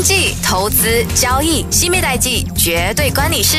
经济、投资、交易，新米代记绝对关你事。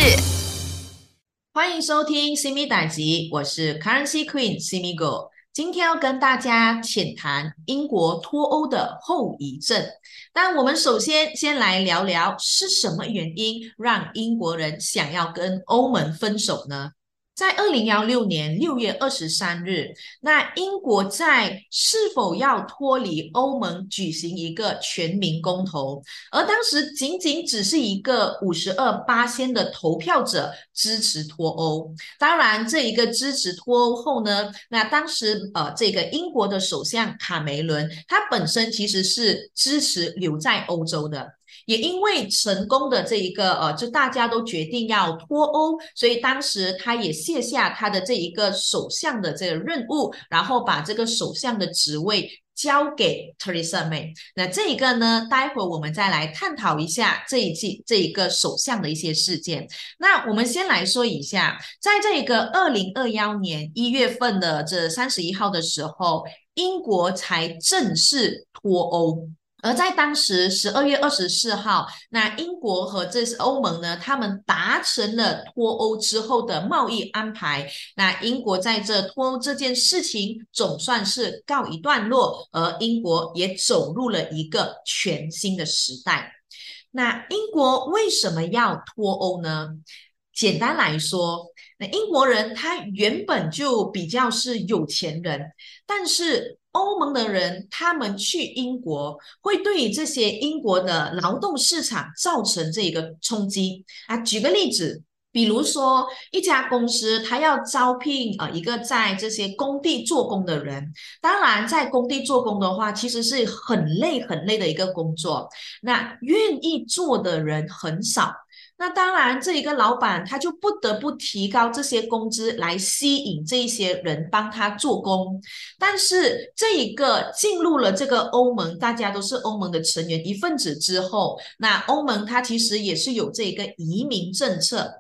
欢迎收听新米代集，我是 Currency Queen 新米狗。今天要跟大家浅谈英国脱欧的后遗症。但我们首先先来聊聊是什么原因让英国人想要跟欧盟分手呢？在二零幺六年六月二十三日，那英国在是否要脱离欧盟举行一个全民公投，而当时仅仅只是一个五十二八仙的投票者支持脱欧。当然，这一个支持脱欧后呢，那当时呃，这个英国的首相卡梅伦，他本身其实是支持留在欧洲的。也因为成功的这一个呃，就大家都决定要脱欧，所以当时他也卸下他的这一个首相的这个任务，然后把这个首相的职位交给 Teresa May。那这一个呢，待会儿我们再来探讨一下这一季这一个首相的一些事件。那我们先来说一下，在这一个二零二幺年一月份的这三十一号的时候，英国才正式脱欧。而在当时十二月二十四号，那英国和这是欧盟呢，他们达成了脱欧之后的贸易安排。那英国在这脱欧这件事情总算是告一段落，而英国也走入了一个全新的时代。那英国为什么要脱欧呢？简单来说，那英国人他原本就比较是有钱人，但是。欧盟的人，他们去英国会对这些英国的劳动市场造成这一个冲击啊。举个例子，比如说一家公司，他要招聘呃一个在这些工地做工的人，当然在工地做工的话，其实是很累很累的一个工作，那愿意做的人很少。那当然，这一个老板他就不得不提高这些工资来吸引这一些人帮他做工。但是这一个进入了这个欧盟，大家都是欧盟的成员一份子之后，那欧盟它其实也是有这一个移民政策。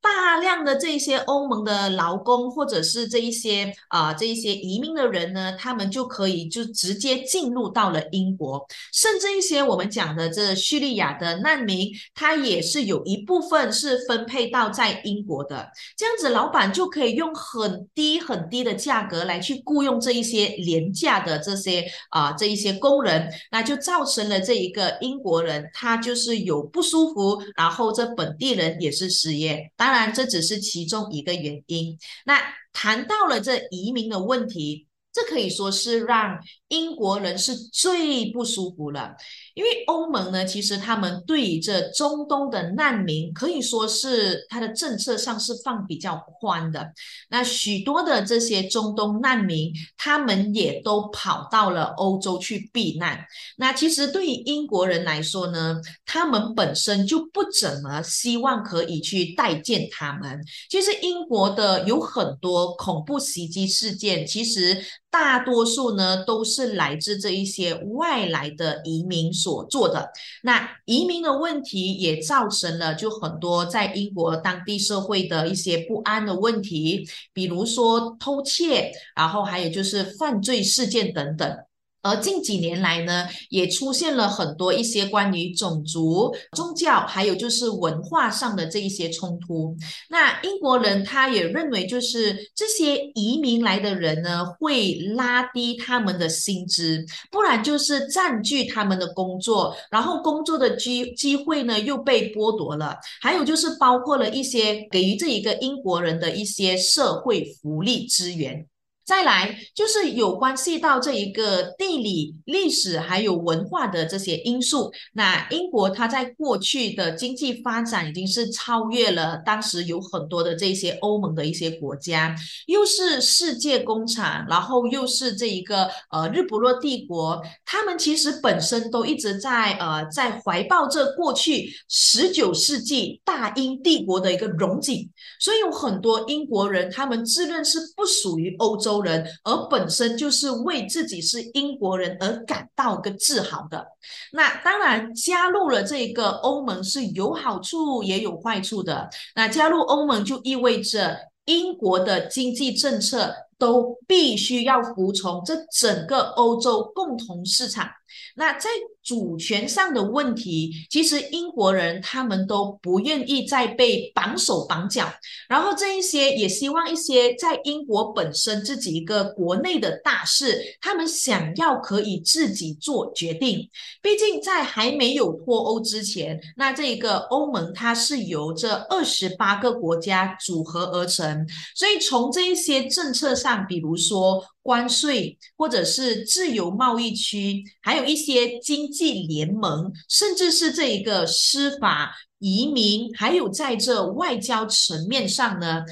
大量的这些欧盟的劳工，或者是这一些啊这一些移民的人呢，他们就可以就直接进入到了英国，甚至一些我们讲的这叙利亚的难民，他也是有一部分是分配到在英国的。这样子，老板就可以用很低很低的价格来去雇佣这一些廉价的这些啊这一些工人，那就造成了这一个英国人他就是有不舒服，然后这本地人也是失业。当当然，这只是其中一个原因。那谈到了这移民的问题，这可以说是让英国人是最不舒服了。因为欧盟呢，其实他们对于这中东的难民可以说是它的政策上是放比较宽的。那许多的这些中东难民，他们也都跑到了欧洲去避难。那其实对于英国人来说呢，他们本身就不怎么希望可以去待见他们。其实英国的有很多恐怖袭击事件，其实大多数呢都是来自这一些外来的移民。所做的那移民的问题，也造成了就很多在英国当地社会的一些不安的问题，比如说偷窃，然后还有就是犯罪事件等等。而近几年来呢，也出现了很多一些关于种族、宗教，还有就是文化上的这一些冲突。那英国人他也认为，就是这些移民来的人呢，会拉低他们的薪资，不然就是占据他们的工作，然后工作的机机会呢又被剥夺了。还有就是包括了一些给予这一个英国人的一些社会福利资源。再来就是有关系到这一个地理、历史还有文化的这些因素。那英国它在过去的经济发展已经是超越了当时有很多的这些欧盟的一些国家，又是世界工厂，然后又是这一个呃日不落帝国，他们其实本身都一直在呃在怀抱着过去十九世纪大英帝国的一个荣景，所以有很多英国人他们自认是不属于欧洲。人，而本身就是为自己是英国人而感到个自豪的。那当然，加入了这个欧盟是有好处也有坏处的。那加入欧盟就意味着英国的经济政策都必须要服从这整个欧洲共同市场。那在主权上的问题，其实英国人他们都不愿意再被绑手绑脚，然后这一些也希望一些在英国本身自己一个国内的大事，他们想要可以自己做决定。毕竟在还没有脱欧之前，那这个欧盟它是由这二十八个国家组合而成，所以从这一些政策上，比如说。关税，或者是自由贸易区，还有一些经济联盟，甚至是这一个司法、移民，还有在这外交层面上呢，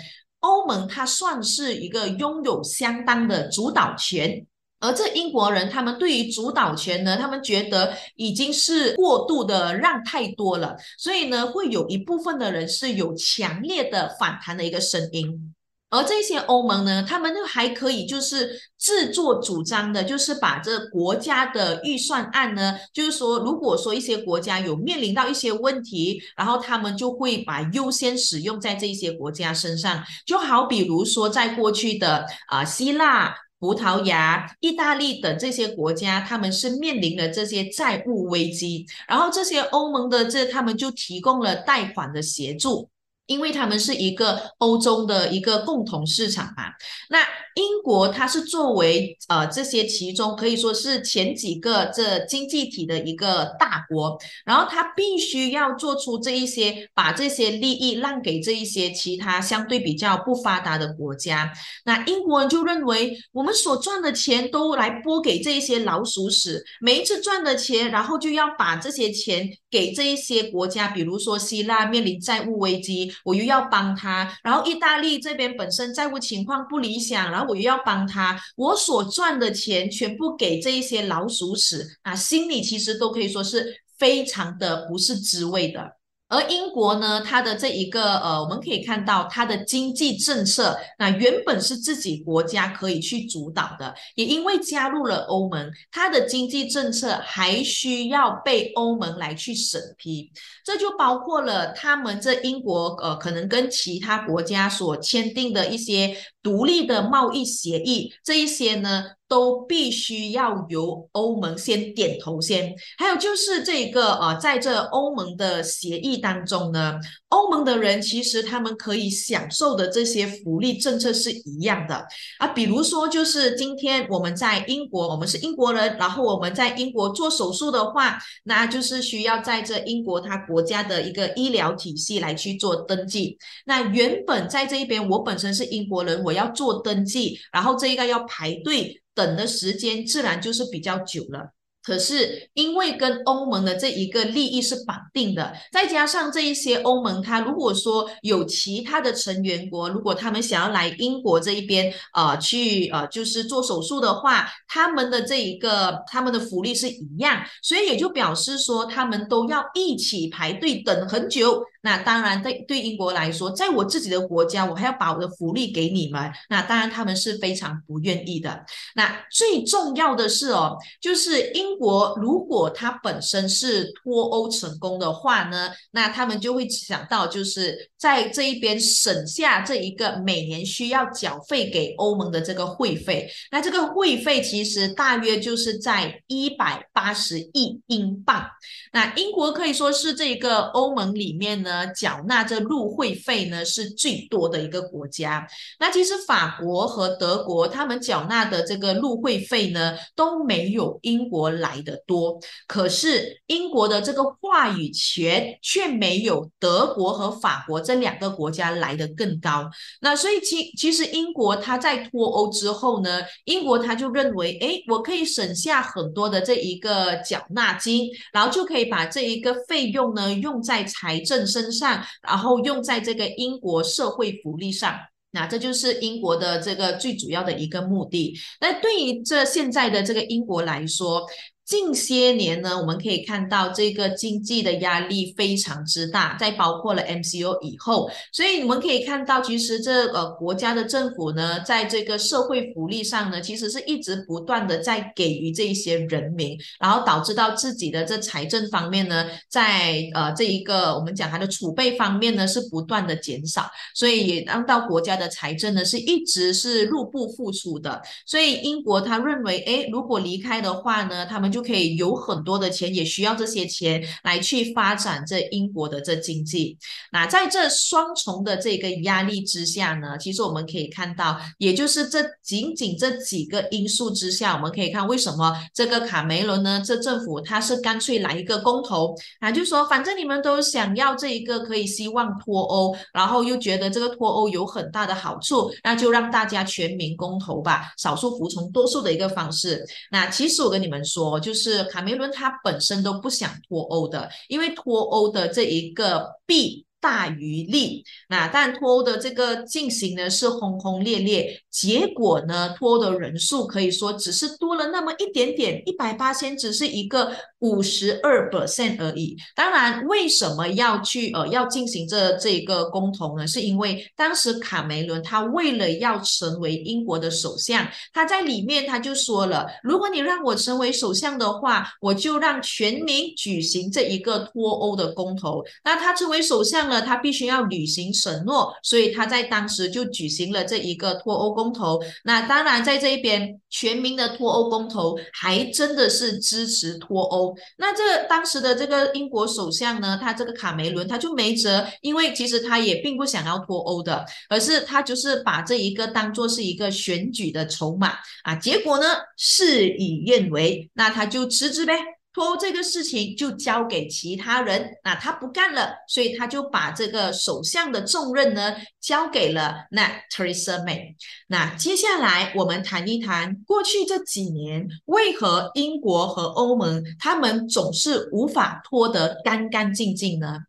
欧盟它算是一个拥有相当的主导权。而这英国人，他们对于主导权呢，他们觉得已经是过度的让太多了，所以呢，会有一部分的人是有强烈的反弹的一个声音。而这些欧盟呢，他们还可以就是自作主张的，就是把这国家的预算案呢，就是说，如果说一些国家有面临到一些问题，然后他们就会把优先使用在这些国家身上。就好比如说，在过去的啊，希腊、葡萄牙、意大利等这些国家，他们是面临了这些债务危机，然后这些欧盟的这他们就提供了贷款的协助。因为他们是一个欧洲的一个共同市场嘛，那英国它是作为呃这些其中可以说是前几个这经济体的一个大国，然后它必须要做出这一些把这些利益让给这一些其他相对比较不发达的国家，那英国人就认为我们所赚的钱都来拨给这一些老鼠屎，每一次赚的钱，然后就要把这些钱给这一些国家，比如说希腊面临债务危机。我又要帮他，然后意大利这边本身债务情况不理想，然后我又要帮他，我所赚的钱全部给这一些老鼠屎啊，心里其实都可以说是非常的不是滋味的。而英国呢，它的这一个呃，我们可以看到它的经济政策，那原本是自己国家可以去主导的，也因为加入了欧盟，它的经济政策还需要被欧盟来去审批。这就包括了他们这英国呃，可能跟其他国家所签订的一些独立的贸易协议，这一些呢。都必须要由欧盟先点头先，还有就是这个呃，在这欧盟的协议当中呢，欧盟的人其实他们可以享受的这些福利政策是一样的啊，比如说就是今天我们在英国，我们是英国人，然后我们在英国做手术的话，那就是需要在这英国他国国家的一个医疗体系来去做登记。那原本在这一边，我本身是英国人，我要做登记，然后这一个要排队。等的时间自然就是比较久了。可是因为跟欧盟的这一个利益是绑定的，再加上这一些欧盟，它如果说有其他的成员国，如果他们想要来英国这一边，呃，去呃，就是做手术的话，他们的这一个他们的福利是一样，所以也就表示说，他们都要一起排队等很久。那当然，对对英国来说，在我自己的国家，我还要把我的福利给你们。那当然，他们是非常不愿意的。那最重要的是哦，就是英国如果它本身是脱欧成功的话呢，那他们就会想到，就是在这一边省下这一个每年需要缴费给欧盟的这个会费。那这个会费其实大约就是在一百八十亿英镑。那英国可以说是这个欧盟里面呢。呢缴纳这入会费呢是最多的一个国家。那其实法国和德国他们缴纳的这个入会费呢都没有英国来的多。可是英国的这个话语权却没有德国和法国这两个国家来的更高。那所以其其实英国它在脱欧之后呢，英国他就认为，哎，我可以省下很多的这一个缴纳金，然后就可以把这一个费用呢用在财政上身。上，然后用在这个英国社会福利上，那这就是英国的这个最主要的一个目的。那对于这现在的这个英国来说，近些年呢，我们可以看到这个经济的压力非常之大，在包括了 MCO 以后，所以你们可以看到，其实这个国家的政府呢，在这个社会福利上呢，其实是一直不断的在给予这一些人民，然后导致到自己的这财政方面呢，在呃这一个我们讲它的储备方面呢，是不断的减少，所以也让到国家的财政呢是一直是入不敷出的。所以英国他认为，哎，如果离开的话呢，他们就就可以有很多的钱，也需要这些钱来去发展这英国的这经济。那在这双重的这个压力之下呢，其实我们可以看到，也就是这仅仅这几个因素之下，我们可以看为什么这个卡梅伦呢？这政府他是干脆来一个公投啊，就说反正你们都想要这一个可以希望脱欧，然后又觉得这个脱欧有很大的好处，那就让大家全民公投吧，少数服从多数的一个方式。那其实我跟你们说，就就是卡梅伦他本身都不想脱欧的，因为脱欧的这一个弊。大于利，那但脱欧的这个进行呢是轰轰烈烈，结果呢脱欧的人数可以说只是多了那么一点点，一百八千只是一个五十二 percent 而已。当然，为什么要去呃要进行这这个公投呢？是因为当时卡梅伦他为了要成为英国的首相，他在里面他就说了，如果你让我成为首相的话，我就让全民举行这一个脱欧的公投。那他成为首相。他必须要履行承诺，所以他在当时就举行了这一个脱欧公公投。那当然，在这一边全民的脱欧公投还真的是支持脱欧。那这当时的这个英国首相呢，他这个卡梅伦他就没辙，因为其实他也并不想要脱欧的，而是他就是把这一个当做是一个选举的筹码啊。结果呢，事与愿违，那他就辞职呗。脱欧这个事情就交给其他人，那他不干了，所以他就把这个首相的重任呢交给了那 Theresa May。那接下来我们谈一谈过去这几年为何英国和欧盟他们总是无法脱得干干净净呢？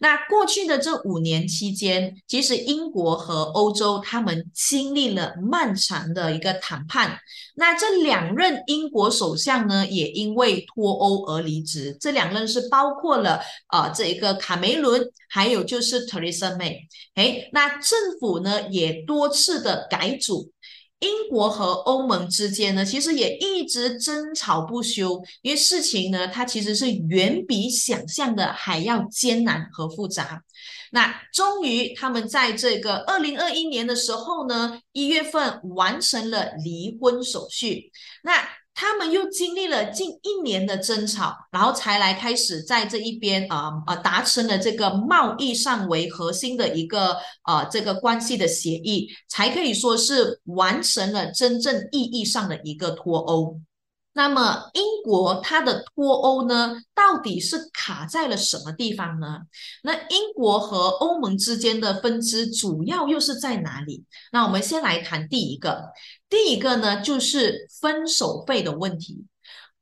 那过去的这五年期间，其实英国和欧洲他们经历了漫长的一个谈判。那这两任英国首相呢，也因为脱欧而离职。这两任是包括了呃这一个卡梅伦，还有就是 Theresa May。哎，那政府呢也多次的改组。英国和欧盟之间呢，其实也一直争吵不休，因为事情呢，它其实是远比想象的还要艰难和复杂。那终于，他们在这个二零二一年的时候呢，一月份完成了离婚手续。那他们又经历了近一年的争吵，然后才来开始在这一边啊啊达成了这个贸易上为核心的一个啊这个关系的协议，才可以说是完成了真正意义上的一个脱欧。那么英国它的脱欧呢，到底是卡在了什么地方呢？那英国和欧盟之间的分支主要又是在哪里？那我们先来谈第一个。第一个呢，就是分手费的问题。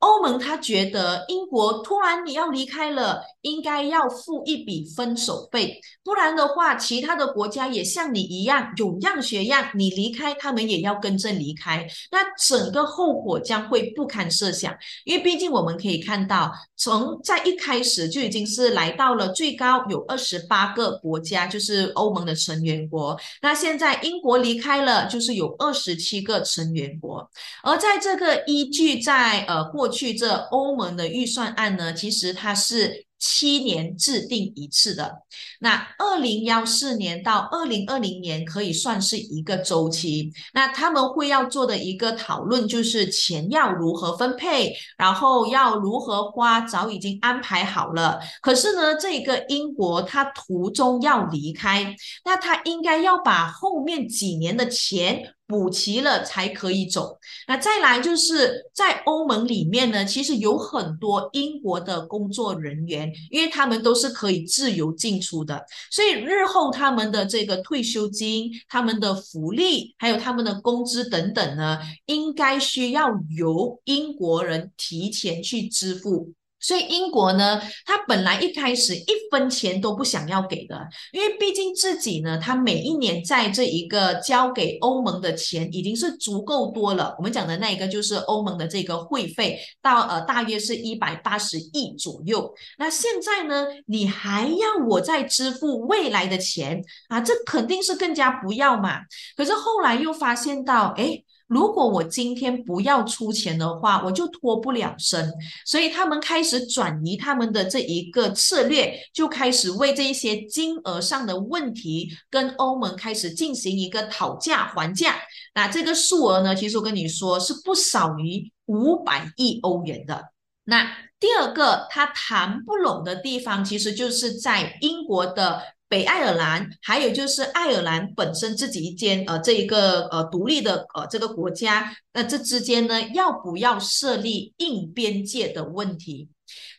欧盟他觉得英国突然你要离开了，应该要付一笔分手费，不然的话，其他的国家也像你一样有样学样，你离开他们也要跟着离开，那整个后果将会不堪设想。因为毕竟我们可以看到，从在一开始就已经是来到了最高有二十八个国家，就是欧盟的成员国。那现在英国离开了，就是有二十七个成员国，而在这个依据在呃过。去这欧盟的预算案呢，其实它是七年制定一次的。那二零幺四年到二零二零年可以算是一个周期。那他们会要做的一个讨论就是钱要如何分配，然后要如何花，早已经安排好了。可是呢，这个英国它途中要离开，那他应该要把后面几年的钱。补齐了才可以走。那再来就是在欧盟里面呢，其实有很多英国的工作人员，因为他们都是可以自由进出的，所以日后他们的这个退休金、他们的福利，还有他们的工资等等呢，应该需要由英国人提前去支付。所以英国呢，他本来一开始一分钱都不想要给的，因为毕竟自己呢，他每一年在这一个交给欧盟的钱已经是足够多了。我们讲的那一个就是欧盟的这个会费，到呃大约是一百八十亿左右。那现在呢，你还要我再支付未来的钱啊？这肯定是更加不要嘛。可是后来又发现到，哎。如果我今天不要出钱的话，我就脱不了身。所以他们开始转移他们的这一个策略，就开始为这一些金额上的问题跟欧盟开始进行一个讨价还价。那这个数额呢，其实我跟你说是不少于五百亿欧元的。那第二个他谈不拢的地方，其实就是在英国的北爱尔兰，还有就是爱尔兰本身自己一间呃这一个呃独立的呃这个国家，那这之间呢要不要设立硬边界的问题？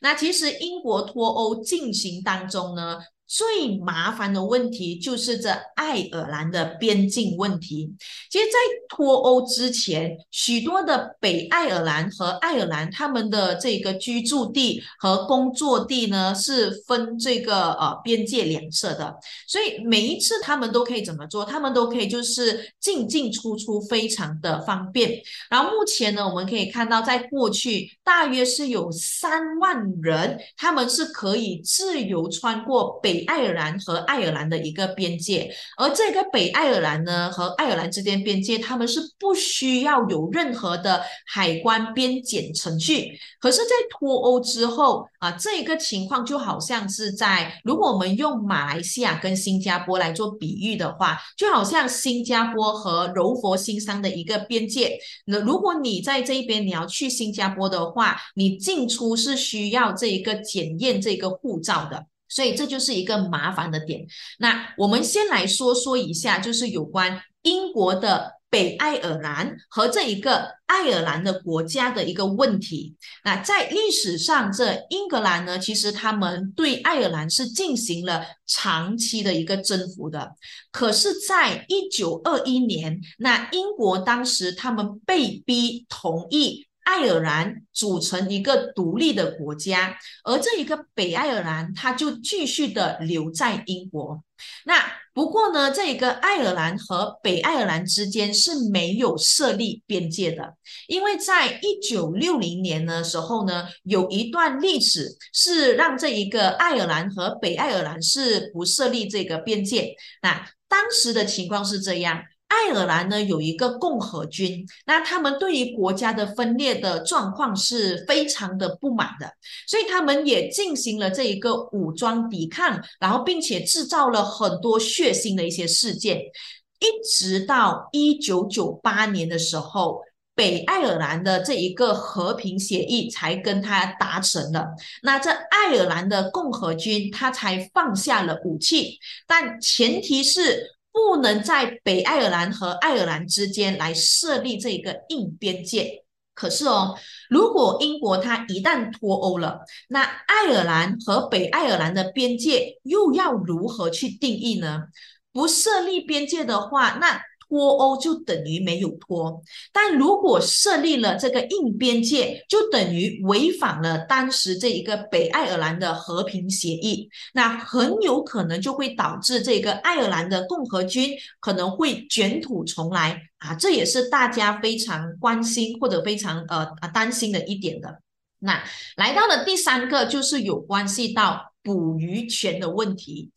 那其实英国脱欧进行当中呢。最麻烦的问题就是这爱尔兰的边境问题。其实，在脱欧之前，许多的北爱尔兰和爱尔兰他们的这个居住地和工作地呢，是分这个呃边界两侧的。所以每一次他们都可以怎么做？他们都可以就是进进出出非常的方便。然后目前呢，我们可以看到，在过去大约是有三万人，他们是可以自由穿过北爱尔兰和爱尔兰的一个边界，而这个北爱尔兰呢和爱尔兰之间边界，他们是不需要有任何的海关边检程序。可是，在脱欧之后啊，这一个情况就好像是在，如果我们用马来西亚跟新加坡来做比喻的话，就好像新加坡和柔佛新山的一个边界。那如果你在这一边你要去新加坡的话，你进出是需要这一个检验这个护照的。所以这就是一个麻烦的点。那我们先来说说一下，就是有关英国的北爱尔兰和这一个爱尔兰的国家的一个问题。那在历史上，这英格兰呢，其实他们对爱尔兰是进行了长期的一个征服的。可是，在一九二一年，那英国当时他们被逼同意。爱尔兰组成一个独立的国家，而这一个北爱尔兰，它就继续的留在英国。那不过呢，这一个爱尔兰和北爱尔兰之间是没有设立边界的，因为在一九六零年的时候呢，有一段历史是让这一个爱尔兰和北爱尔兰是不设立这个边界。那当时的情况是这样。爱尔兰呢有一个共和军，那他们对于国家的分裂的状况是非常的不满的，所以他们也进行了这一个武装抵抗，然后并且制造了很多血腥的一些事件，一直到一九九八年的时候，北爱尔兰的这一个和平协议才跟他达成了，那这爱尔兰的共和军他才放下了武器，但前提是。不能在北爱尔兰和爱尔兰之间来设立这一个硬边界。可是哦，如果英国它一旦脱欧了，那爱尔兰和北爱尔兰的边界又要如何去定义呢？不设立边界的话，那。脱欧就等于没有脱，但如果设立了这个硬边界，就等于违反了当时这一个北爱尔兰的和平协议，那很有可能就会导致这个爱尔兰的共和军可能会卷土重来啊！这也是大家非常关心或者非常呃啊担心的一点的。那来到了第三个，就是有关系到捕鱼权的问题。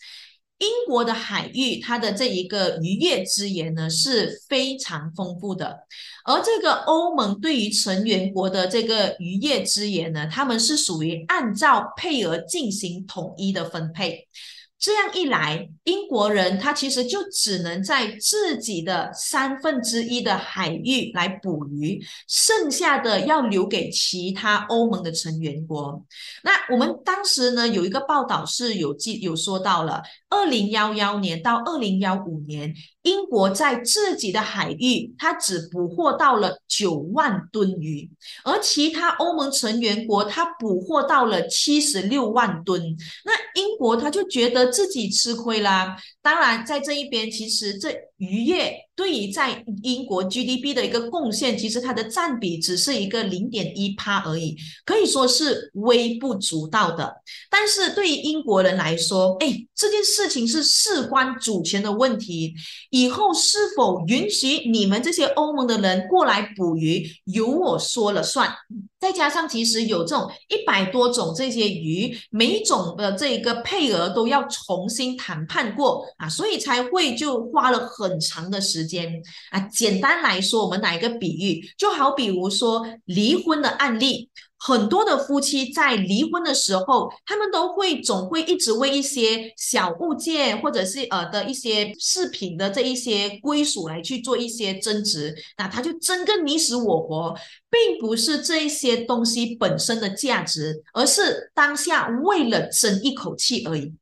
英国的海域，它的这一个渔业资源呢是非常丰富的，而这个欧盟对于成员国的这个渔业资源呢，他们是属于按照配额进行统一的分配。这样一来，英国人他其实就只能在自己的三分之一的海域来捕鱼，剩下的要留给其他欧盟的成员国。那我们当时呢有一个报道是有记有说到了，二零幺幺年到二零幺五年。英国在自己的海域，它只捕获到了九万吨鱼，而其他欧盟成员国，它捕获到了七十六万吨。那英国他就觉得自己吃亏啦。当然，在这一边，其实这渔业。对于在英国 GDP 的一个贡献，其实它的占比只是一个零点一趴而已，可以说是微不足道的。但是对于英国人来说，哎，这件事情是事关主权的问题，以后是否允许你们这些欧盟的人过来捕鱼，由我说了算。再加上其实有这种一百多种这些鱼，每种的这个配额都要重新谈判过啊，所以才会就花了很长的时间啊。简单来说，我们拿一个比喻，就好比如说离婚的案例。很多的夫妻在离婚的时候，他们都会总会一直为一些小物件或者是呃的一些饰品的这一些归属来去做一些争执，那他就争个你死我活，并不是这一些东西本身的价值，而是当下为了争一口气而已。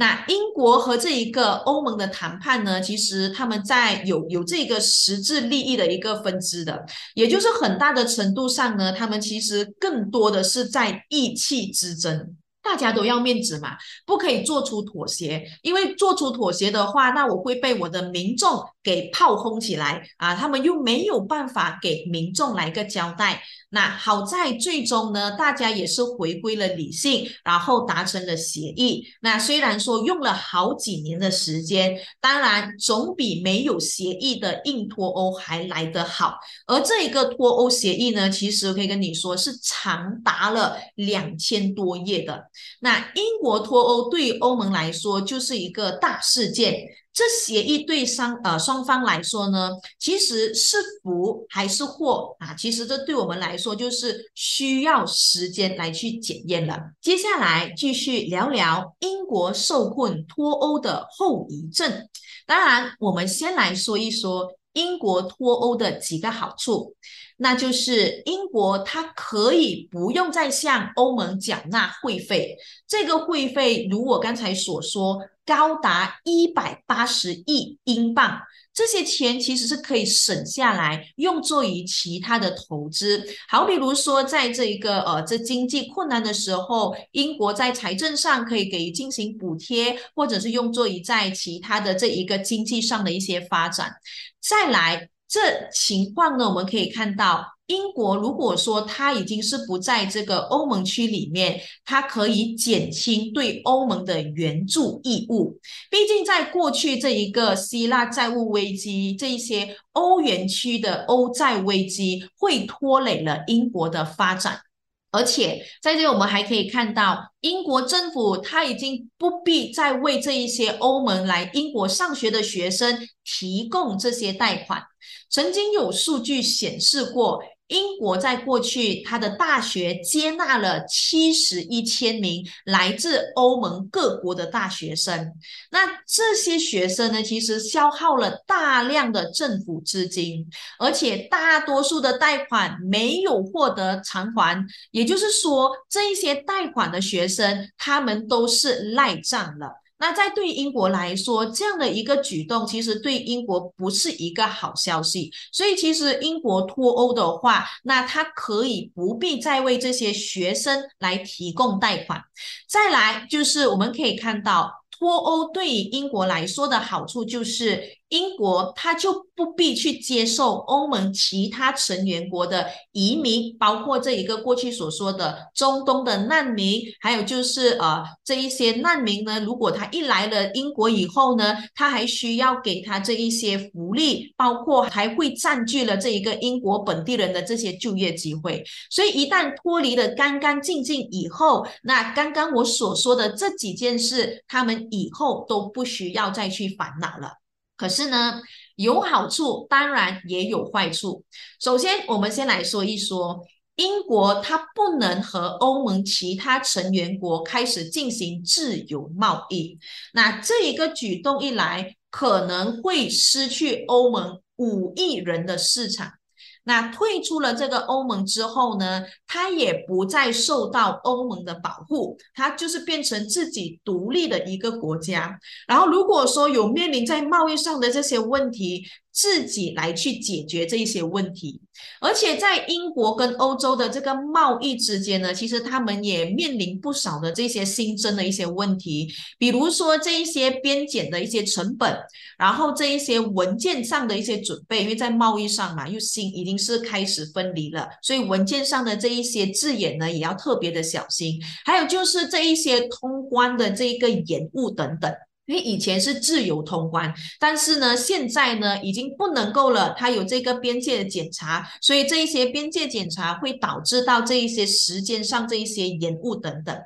那英国和这一个欧盟的谈判呢，其实他们在有有这个实质利益的一个分支的，也就是很大的程度上呢，他们其实更多的是在意气之争。大家都要面子嘛，不可以做出妥协，因为做出妥协的话，那我会被我的民众给炮轰起来啊！他们又没有办法给民众来个交代。那好在最终呢，大家也是回归了理性，然后达成了协议。那虽然说用了好几年的时间，当然总比没有协议的硬脱欧还来得好。而这一个脱欧协议呢，其实可以跟你说是长达了两千多页的。那英国脱欧对于欧盟来说就是一个大事件。这协议对双呃双方来说呢，其实是福还是祸啊？其实这对我们来说就是需要时间来去检验了。接下来继续聊聊英国受困脱欧的后遗症。当然，我们先来说一说英国脱欧的几个好处。那就是英国，它可以不用再向欧盟缴纳会费。这个会费，如我刚才所说，高达一百八十亿英镑。这些钱其实是可以省下来，用作于其他的投资。好，比如说，在这一个呃这经济困难的时候，英国在财政上可以给予进行补贴，或者是用作于在其他的这一个经济上的一些发展。再来。这情况呢，我们可以看到，英国如果说它已经是不在这个欧盟区里面，它可以减轻对欧盟的援助义务。毕竟在过去这一个希腊债务危机，这一些欧元区的欧债危机会拖累了英国的发展。而且在这里，我们还可以看到，英国政府他已经不必再为这一些欧盟来英国上学的学生提供这些贷款。曾经有数据显示过。英国在过去，它的大学接纳了七十一千名来自欧盟各国的大学生。那这些学生呢，其实消耗了大量的政府资金，而且大多数的贷款没有获得偿还。也就是说，这一些贷款的学生，他们都是赖账了。那在对英国来说，这样的一个举动，其实对英国不是一个好消息。所以，其实英国脱欧的话，那它可以不必再为这些学生来提供贷款。再来，就是我们可以看到。脱欧对于英国来说的好处就是，英国它就不必去接受欧盟其他成员国的移民，包括这一个过去所说的中东的难民，还有就是呃这一些难民呢，如果他一来了英国以后呢，他还需要给他这一些福利，包括还会占据了这一个英国本地人的这些就业机会。所以一旦脱离了干干净净以后，那刚刚我所说的这几件事，他们。以后都不需要再去烦恼了。可是呢，有好处，当然也有坏处。首先，我们先来说一说英国，它不能和欧盟其他成员国开始进行自由贸易。那这一个举动一来，可能会失去欧盟五亿人的市场。那退出了这个欧盟之后呢，它也不再受到欧盟的保护，它就是变成自己独立的一个国家。然后如果说有面临在贸易上的这些问题，自己来去解决这一些问题，而且在英国跟欧洲的这个贸易之间呢，其实他们也面临不少的这些新增的一些问题，比如说这一些边检的一些成本，然后这一些文件上的一些准备，因为在贸易上嘛，又新已经是开始分离了，所以文件上的这一些字眼呢，也要特别的小心，还有就是这一些通关的这一个延误等等。因为以前是自由通关，但是呢，现在呢已经不能够了。它有这个边界的检查，所以这一些边界检查会导致到这一些时间上这一些延误等等。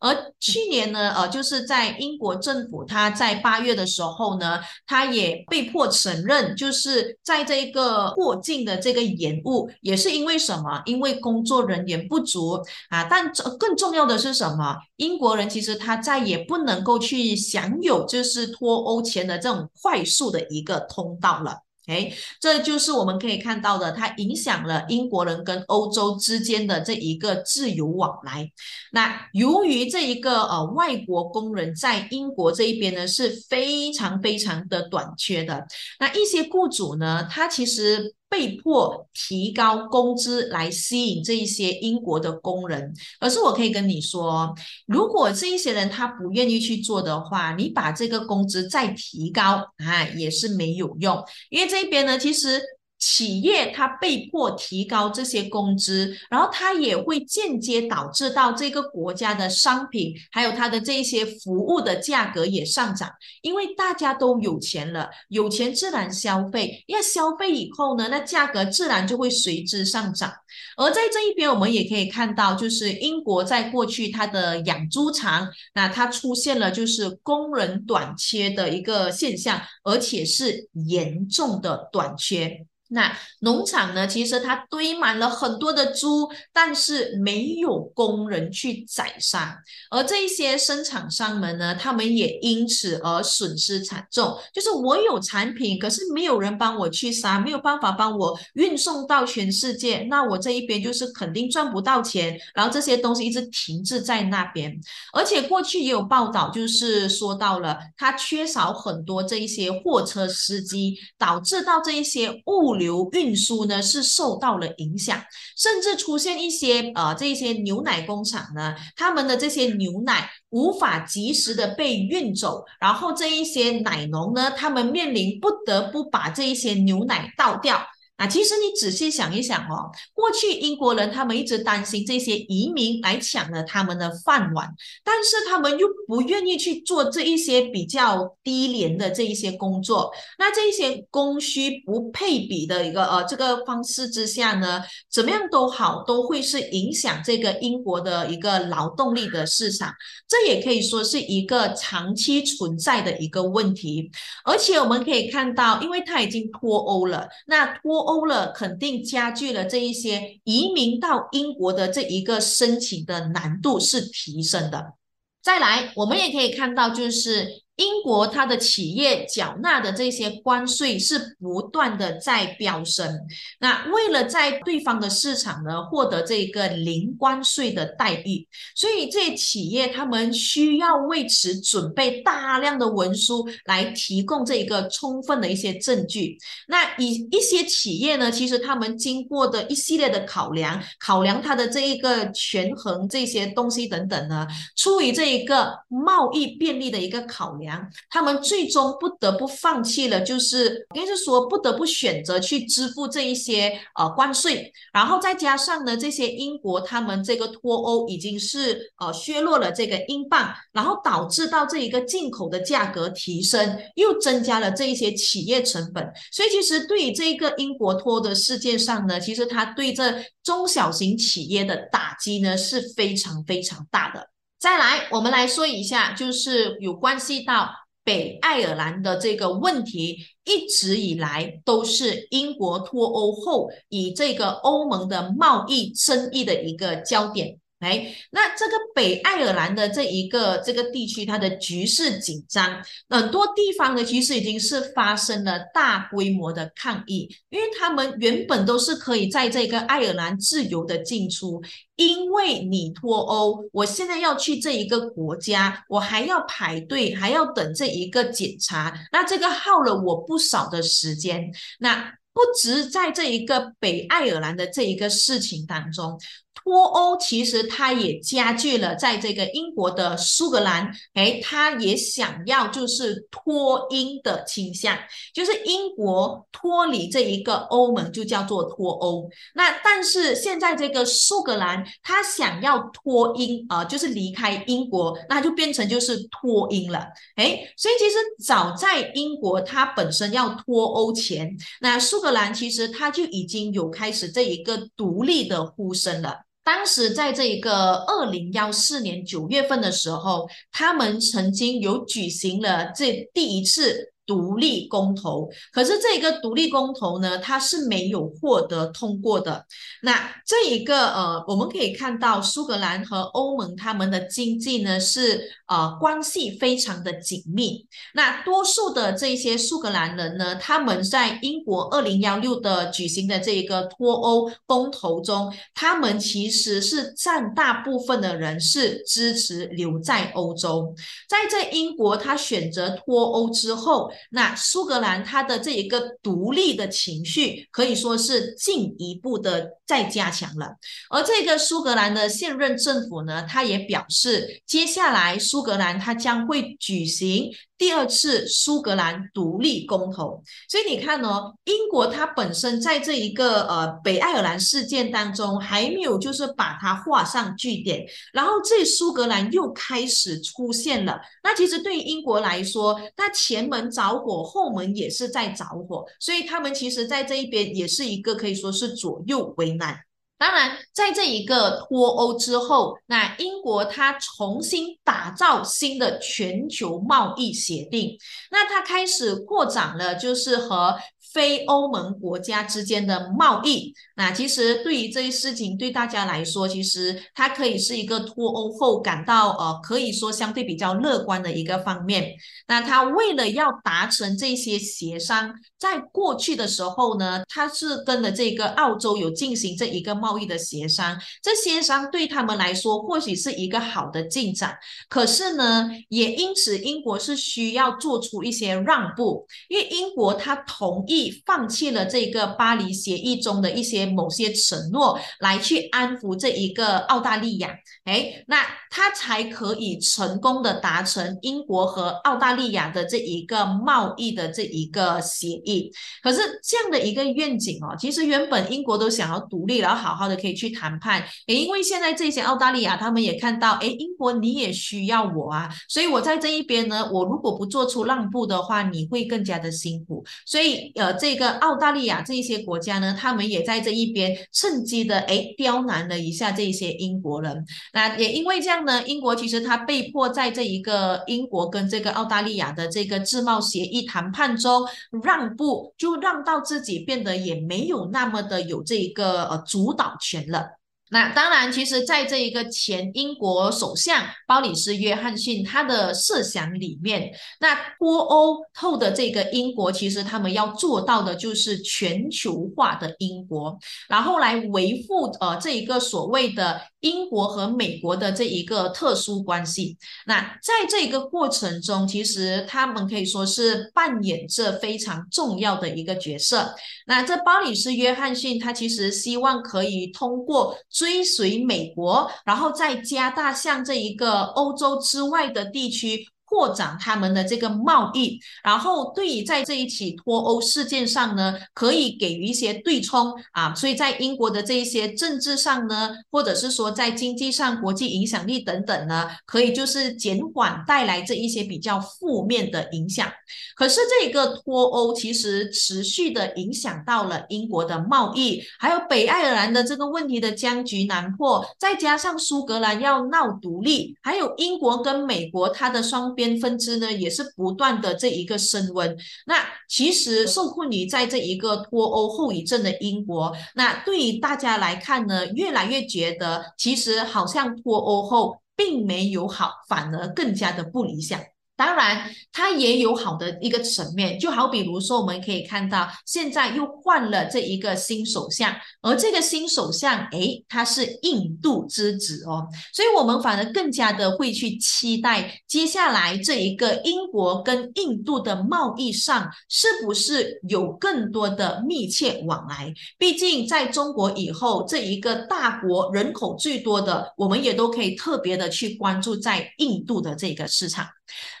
而去年呢，呃，就是在英国政府，他在八月的时候呢，他也被迫承认，就是在这个过境的这个延误，也是因为什么？因为工作人员不足啊。但更重要的是什么？英国人其实他再也不能够去享有。就是脱欧前的这种快速的一个通道了，哎，这就是我们可以看到的，它影响了英国人跟欧洲之间的这一个自由往来。那由于这一个呃外国工人在英国这一边呢是非常非常的短缺的，那一些雇主呢，他其实。被迫提高工资来吸引这一些英国的工人，而是我可以跟你说，如果这一些人他不愿意去做的话，你把这个工资再提高啊，也是没有用，因为这边呢，其实。企业它被迫提高这些工资，然后它也会间接导致到这个国家的商品还有它的这些服务的价格也上涨，因为大家都有钱了，有钱自然消费，要消费以后呢，那价格自然就会随之上涨。而在这一边，我们也可以看到，就是英国在过去它的养猪场，那它出现了就是工人短缺的一个现象，而且是严重的短缺。那农场呢？其实它堆满了很多的猪，但是没有工人去宰杀。而这一些生产商们呢，他们也因此而损失惨重。就是我有产品，可是没有人帮我去杀，没有办法帮我运送到全世界，那我这一边就是肯定赚不到钱。然后这些东西一直停滞在那边。而且过去也有报道，就是说到了它缺少很多这一些货车司机，导致到这一些物。流运输呢是受到了影响，甚至出现一些呃这些牛奶工厂呢，他们的这些牛奶无法及时的被运走，然后这一些奶农呢，他们面临不得不把这一些牛奶倒掉。啊，其实你仔细想一想哦，过去英国人他们一直担心这些移民来抢了他们的饭碗，但是他们又不愿意去做这一些比较低廉的这一些工作。那这一些供需不配比的一个呃这个方式之下呢，怎么样都好，都会是影响这个英国的一个劳动力的市场。这也可以说是一个长期存在的一个问题。而且我们可以看到，因为它已经脱欧了，那脱。欧了，肯定加剧了这一些移民到英国的这一个申请的难度是提升的。再来，我们也可以看到，就是。英国它的企业缴纳的这些关税是不断的在飙升，那为了在对方的市场呢获得这个零关税的待遇，所以这些企业他们需要为此准备大量的文书来提供这一个充分的一些证据。那以一些企业呢，其实他们经过的一系列的考量，考量它的这一个权衡这些东西等等呢，出于这一个贸易便利的一个考量。他们最终不得不放弃了，就是应该是说不得不选择去支付这一些呃关税，然后再加上呢，这些英国他们这个脱欧已经是呃削弱了这个英镑，然后导致到这一个进口的价格提升，又增加了这一些企业成本，所以其实对于这一个英国脱的事件上呢，其实它对这中小型企业的打击呢是非常非常大的。再来，我们来说一下，就是有关系到北爱尔兰的这个问题，一直以来都是英国脱欧后以这个欧盟的贸易争议的一个焦点。哎，那这个北爱尔兰的这一个这个地区，它的局势紧张，很多地方的其实已经是发生了大规模的抗议，因为他们原本都是可以在这个爱尔兰自由的进出，因为你脱欧，我现在要去这一个国家，我还要排队，还要等这一个检查，那这个耗了我不少的时间，那。不止在这一个北爱尔兰的这一个事情当中，脱欧其实它也加剧了在这个英国的苏格兰，哎，他也想要就是脱英的倾向，就是英国脱离这一个欧盟就叫做脱欧。那但是现在这个苏格兰他想要脱英啊，就是离开英国，那就变成就是脱英了。哎，所以其实早在英国它本身要脱欧前，那苏格兰其实它就已经有开始这一个独立的呼声了。当时在这一个二零幺四年九月份的时候，他们曾经有举行了这第一次。独立公投，可是这个独立公投呢，它是没有获得通过的。那这一个呃，我们可以看到苏格兰和欧盟他们的经济呢是呃关系非常的紧密。那多数的这些苏格兰人呢，他们在英国二零幺六的举行的这一个脱欧公投中，他们其实是占大部分的人是支持留在欧洲。在这英国，他选择脱欧之后。那苏格兰它的这一个独立的情绪可以说是进一步的再加强了，而这个苏格兰的现任政府呢，他也表示，接下来苏格兰它将会举行。第二次苏格兰独立公投，所以你看哦，英国它本身在这一个呃北爱尔兰事件当中还没有就是把它画上句点，然后这苏格兰又开始出现了。那其实对于英国来说，那前门着火，后门也是在着火，所以他们其实在这一边也是一个可以说是左右为难。当然，在这一个脱欧之后，那英国它重新打造新的全球贸易协定，那它开始扩展了，就是和。非欧盟国家之间的贸易，那其实对于这些事情，对大家来说，其实它可以是一个脱欧后感到呃，可以说相对比较乐观的一个方面。那他为了要达成这些协商，在过去的时候呢，他是跟了这个澳洲有进行这一个贸易的协商，这协商对他们来说或许是一个好的进展。可是呢，也因此英国是需要做出一些让步，因为英国他同意。放弃了这个巴黎协议中的一些某些承诺，来去安抚这一个澳大利亚，哎，那他才可以成功的达成英国和澳大利亚的这一个贸易的这一个协议。可是这样的一个愿景哦，其实原本英国都想要独立，然后好好的可以去谈判，也因为现在这些澳大利亚他们也看到，哎，英国你也需要我啊，所以我在这一边呢，我如果不做出让步的话，你会更加的辛苦，所以呃。这个澳大利亚这一些国家呢，他们也在这一边趁机的哎刁难了一下这一些英国人。那也因为这样呢，英国其实他被迫在这一个英国跟这个澳大利亚的这个自贸协议谈判中让步，就让到自己变得也没有那么的有这一个呃主导权了。那当然，其实，在这一个前英国首相鲍里斯·约翰逊他的设想里面，那脱欧后的这个英国，其实他们要做到的就是全球化的英国，然后来维护呃这一个所谓的英国和美国的这一个特殊关系。那在这个过程中，其实他们可以说是扮演着非常重要的一个角色。那这鲍里斯·约翰逊他其实希望可以通过。追随美国，然后再加大向这一个欧洲之外的地区。扩展他们的这个贸易，然后对于在这一起脱欧事件上呢，可以给予一些对冲啊，所以在英国的这一些政治上呢，或者是说在经济上、国际影响力等等呢，可以就是减缓带来这一些比较负面的影响。可是这个脱欧其实持续的影响到了英国的贸易，还有北爱尔兰的这个问题的僵局难破，再加上苏格兰要闹独立，还有英国跟美国它的双边。分支呢也是不断的这一个升温，那其实受困于在这一个脱欧后遗症的英国，那对于大家来看呢，越来越觉得其实好像脱欧后并没有好，反而更加的不理想。当然，它也有好的一个层面，就好比如说，我们可以看到现在又换了这一个新首相，而这个新首相，诶，他是印度之子哦，所以我们反而更加的会去期待接下来这一个英国跟印度的贸易上是不是有更多的密切往来。毕竟在中国以后这一个大国人口最多的，我们也都可以特别的去关注在印度的这个市场。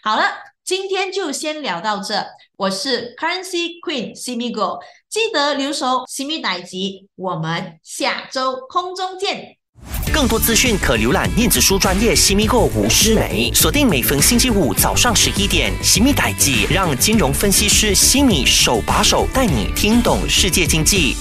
好了，今天就先聊到这。我是 Currency Queen Simigo，记得留守 Simi 代集，我们下周空中见。更多资讯可浏览念子书专业西米购吴诗梅，锁定每逢星期五早上十一点西米代记，让金融分析师西米手把手带你听懂世界经济。